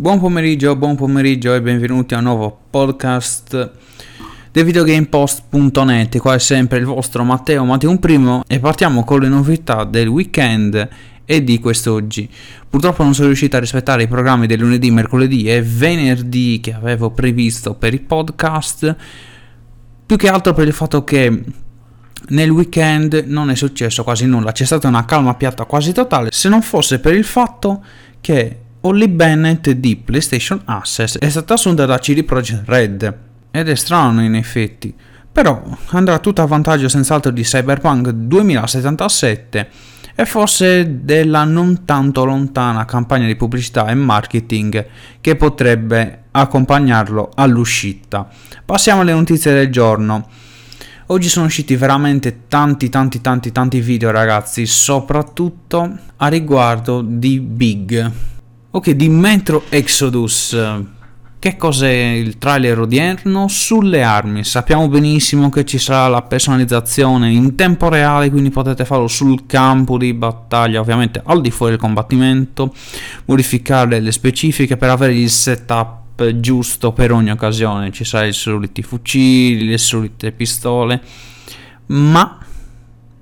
Buon pomeriggio, buon pomeriggio e benvenuti a un nuovo podcast di videogamepost.net. Qua è sempre il vostro Matteo Matteo Primo e partiamo con le novità del weekend e di quest'oggi. Purtroppo non sono riuscito a rispettare i programmi del lunedì, mercoledì e venerdì che avevo previsto per i podcast, più che altro per il fatto che nel weekend non è successo quasi nulla, c'è stata una calma piatta quasi totale, se non fosse per il fatto che Holly Bennett di PlayStation Access è stata assunta da CD Projekt Red. Ed è strano in effetti. Però andrà tutto a vantaggio senz'altro di Cyberpunk 2077 e forse della non tanto lontana campagna di pubblicità e marketing che potrebbe accompagnarlo all'uscita. Passiamo alle notizie del giorno. Oggi sono usciti veramente tanti tanti tanti tanti video ragazzi, soprattutto a riguardo di Big. Ok, di Metro Exodus. Che cos'è il trailer odierno? Sulle armi. Sappiamo benissimo che ci sarà la personalizzazione in tempo reale, quindi potete farlo sul campo di battaglia, ovviamente al di fuori del combattimento, modificare le specifiche per avere il setup giusto per ogni occasione. Ci saranno i soliti fucili, le solite pistole, ma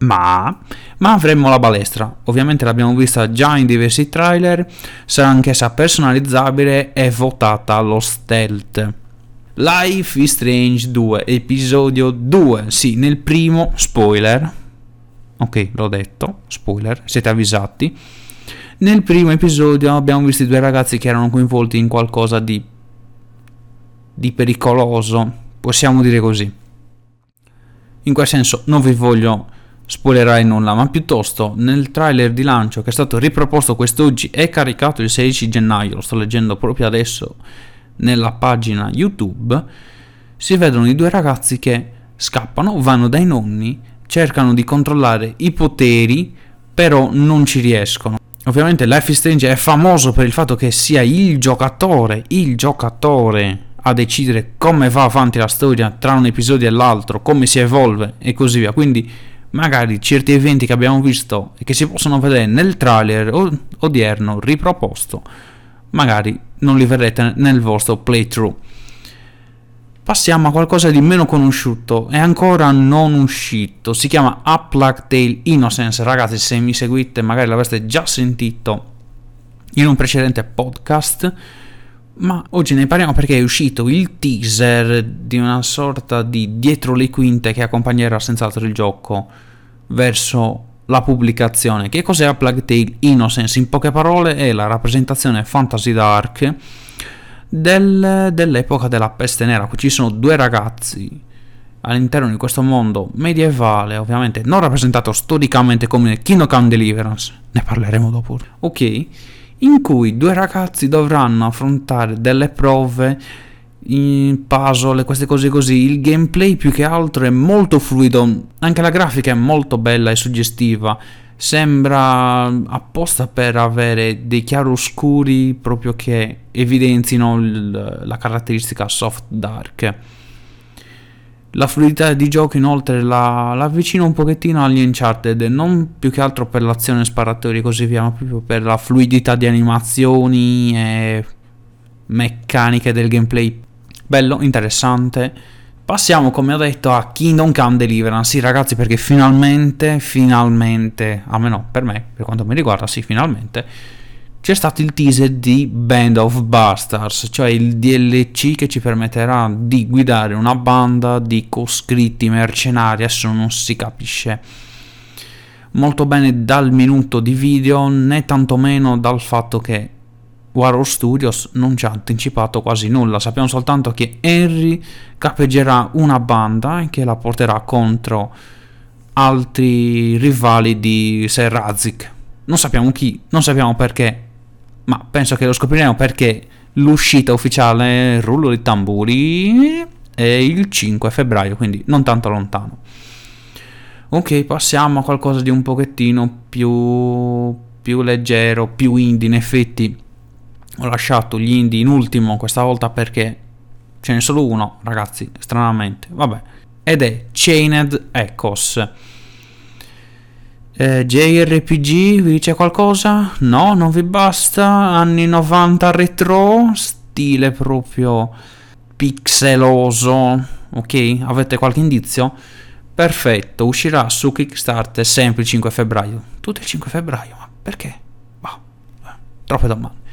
ma, ma avremo la balestra. Ovviamente l'abbiamo vista già in diversi trailer, sarà anch'essa personalizzabile e votata allo stealth. Life is Strange 2, episodio 2. Sì, nel primo spoiler. Ok, l'ho detto, spoiler, siete avvisati. Nel primo episodio abbiamo visto i due ragazzi che erano coinvolti in qualcosa di di pericoloso, possiamo dire così. In quel senso non vi voglio spoilerai nulla, ma piuttosto nel trailer di lancio che è stato riproposto quest'oggi e caricato il 16 gennaio, lo sto leggendo proprio adesso nella pagina YouTube, si vedono i due ragazzi che scappano, vanno dai nonni, cercano di controllare i poteri, però non ci riescono. Ovviamente Life is Strange è famoso per il fatto che sia il giocatore, il giocatore a decidere come va avanti la storia tra un episodio e l'altro, come si evolve e così via. Quindi magari certi eventi che abbiamo visto e che si possono vedere nel trailer odierno riproposto, magari non li vedrete nel vostro playthrough. Passiamo a qualcosa di meno conosciuto e ancora non uscito. Si chiama A Plague Tale Innocence. Ragazzi, se mi seguite, magari l'avreste già sentito in un precedente podcast. Ma oggi ne parliamo perché è uscito il teaser di una sorta di dietro le quinte che accompagnerà senz'altro il gioco verso la pubblicazione. Che cos'è A Plague Tale Innocence? In poche parole è la rappresentazione fantasy dark del, dell'epoca della peste nera. Qui ci sono due ragazzi all'interno di questo mondo medievale, ovviamente non rappresentato storicamente come Kingdom Come Deliverance, ne parleremo dopo. Ok, in cui due ragazzi dovranno affrontare delle prove puzzle, queste cose così. Il gameplay più che altro è molto fluido, anche la grafica è molto bella e suggestiva. Sembra apposta per avere dei chiaroscuri proprio che evidenzino il, la caratteristica soft dark. La fluidità di gioco inoltre la, la avvicina un pochettino agli Uncharted, non più che altro per l'azione sparatoria e così via, ma proprio per la fluidità di animazioni e meccaniche del gameplay bello, interessante. Passiamo, come ho detto, a Kingdom Come Deliverance. Sì, ragazzi, perché finalmente, finalmente, almeno per me, per quanto mi riguarda, sì, finalmente, c'è stato il teaser di Band of Bastards, cioè il DLC che ci permetterà di guidare una banda di coscritti mercenari, adesso non si capisce molto bene dal minuto di video né tantomeno dal fatto che Warhol Studios non ci ha anticipato quasi nulla, sappiamo soltanto che Henry capeggerà una banda che la porterà contro altri rivali di Sir Razik. Non sappiamo chi, non sappiamo perché, ma penso che lo scopriremo perché l'uscita ufficiale, rullo di tamburi, è il 5 febbraio, quindi non tanto lontano. Ok, passiamo a qualcosa di un pochettino più, più leggero, più indie in effetti ho lasciato gli indie in ultimo questa volta perché ce n'è solo uno, ragazzi, stranamente. Vabbè. Ed è Chained Echoes. Eh, JRPG vi dice qualcosa? No, non vi basta? Anni 90 retro, stile proprio pixeloso. Ok, avete qualche indizio? Perfetto, uscirà su Kickstarter sempre il 5 febbraio. Tutto il 5 febbraio, ma perché? Bah, troppe domande.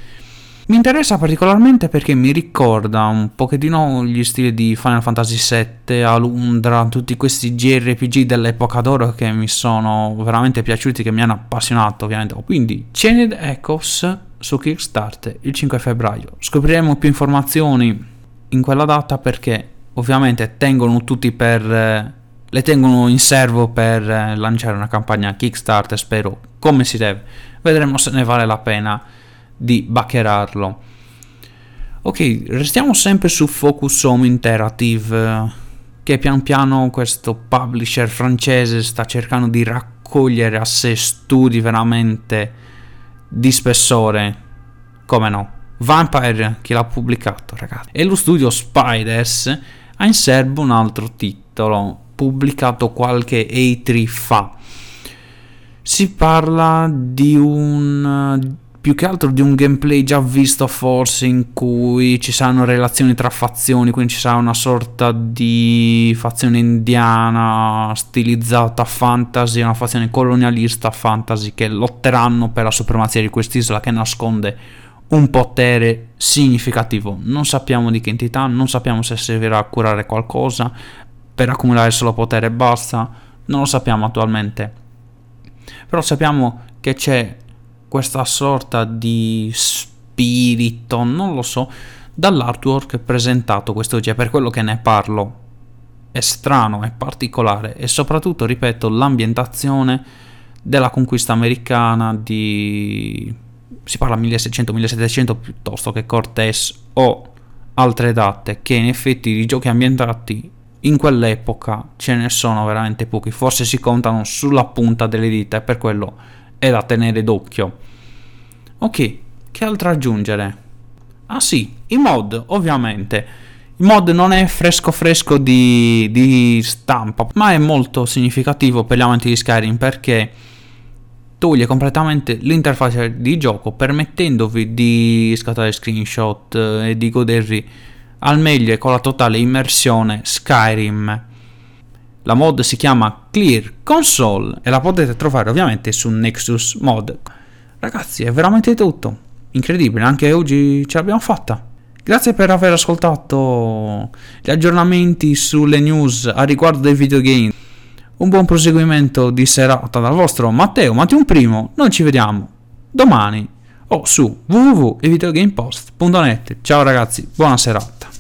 Mi interessa particolarmente perché mi ricorda un pochettino gli stili di Final Fantasy VII, Alundra, tutti questi JRPG dell'epoca d'oro che mi sono veramente piaciuti, che mi hanno appassionato ovviamente. Quindi Chained Echoes su Kickstarter il 5 febbraio. Scopriremo più informazioni in quella data perché ovviamente tengono tutti per le tengono in servo per eh, lanciare una campagna Kickstarter, spero come si deve. Vedremo se ne vale la pena di baccherarlo. Ok, restiamo sempre su Focus Home Interactive, che pian piano questo publisher francese sta cercando di raccogliere a sé studi veramente di spessore. Come no? Vampire, chi l'ha pubblicato, ragazzi? E lo studio Spiders ha in serbo un altro titolo pubblicato qualche E3 fa. Si parla di un più che altro di un gameplay già visto forse in cui ci saranno relazioni tra fazioni, quindi ci sarà una sorta di fazione indiana stilizzata fantasy, una fazione colonialista fantasy che lotteranno per la supremazia di quest'isola che nasconde un potere significativo. Non sappiamo di che entità, non sappiamo se servirà a curare qualcosa, per accumulare solo potere e basta, non lo sappiamo attualmente. Però sappiamo che c'è questa sorta di spirito, non lo so, dall'artwork presentato questo oggi, è per quello che ne parlo. È strano, è particolare e soprattutto, ripeto, l'ambientazione della conquista americana di... si parla 1600-1700 piuttosto che Cortés o altre date che in effetti di giochi ambientati in quell'epoca ce ne sono veramente pochi, forse si contano sulla punta delle dita e per quello è da tenere d'occhio. Ok, che altro aggiungere? Ah sì, i mod, ovviamente. Il mod non è fresco fresco di, di stampa, ma è molto significativo per gli amanti di Skyrim perché toglie completamente l'interfaccia di gioco permettendovi di scattare screenshot eh, e di godervi al meglio e con la totale immersione Skyrim. La mod si chiama Clear Console e la potete trovare ovviamente su Nexus Mod. Ragazzi, è veramente tutto. Incredibile, anche oggi ce l'abbiamo fatta. Grazie per aver ascoltato gli aggiornamenti sulle news a riguardo dei videogame. Un buon proseguimento di serata dal vostro Matteo Matteo Primo. Noi ci vediamo domani o su www.evideogamepost.net. Ciao ragazzi, buona serata.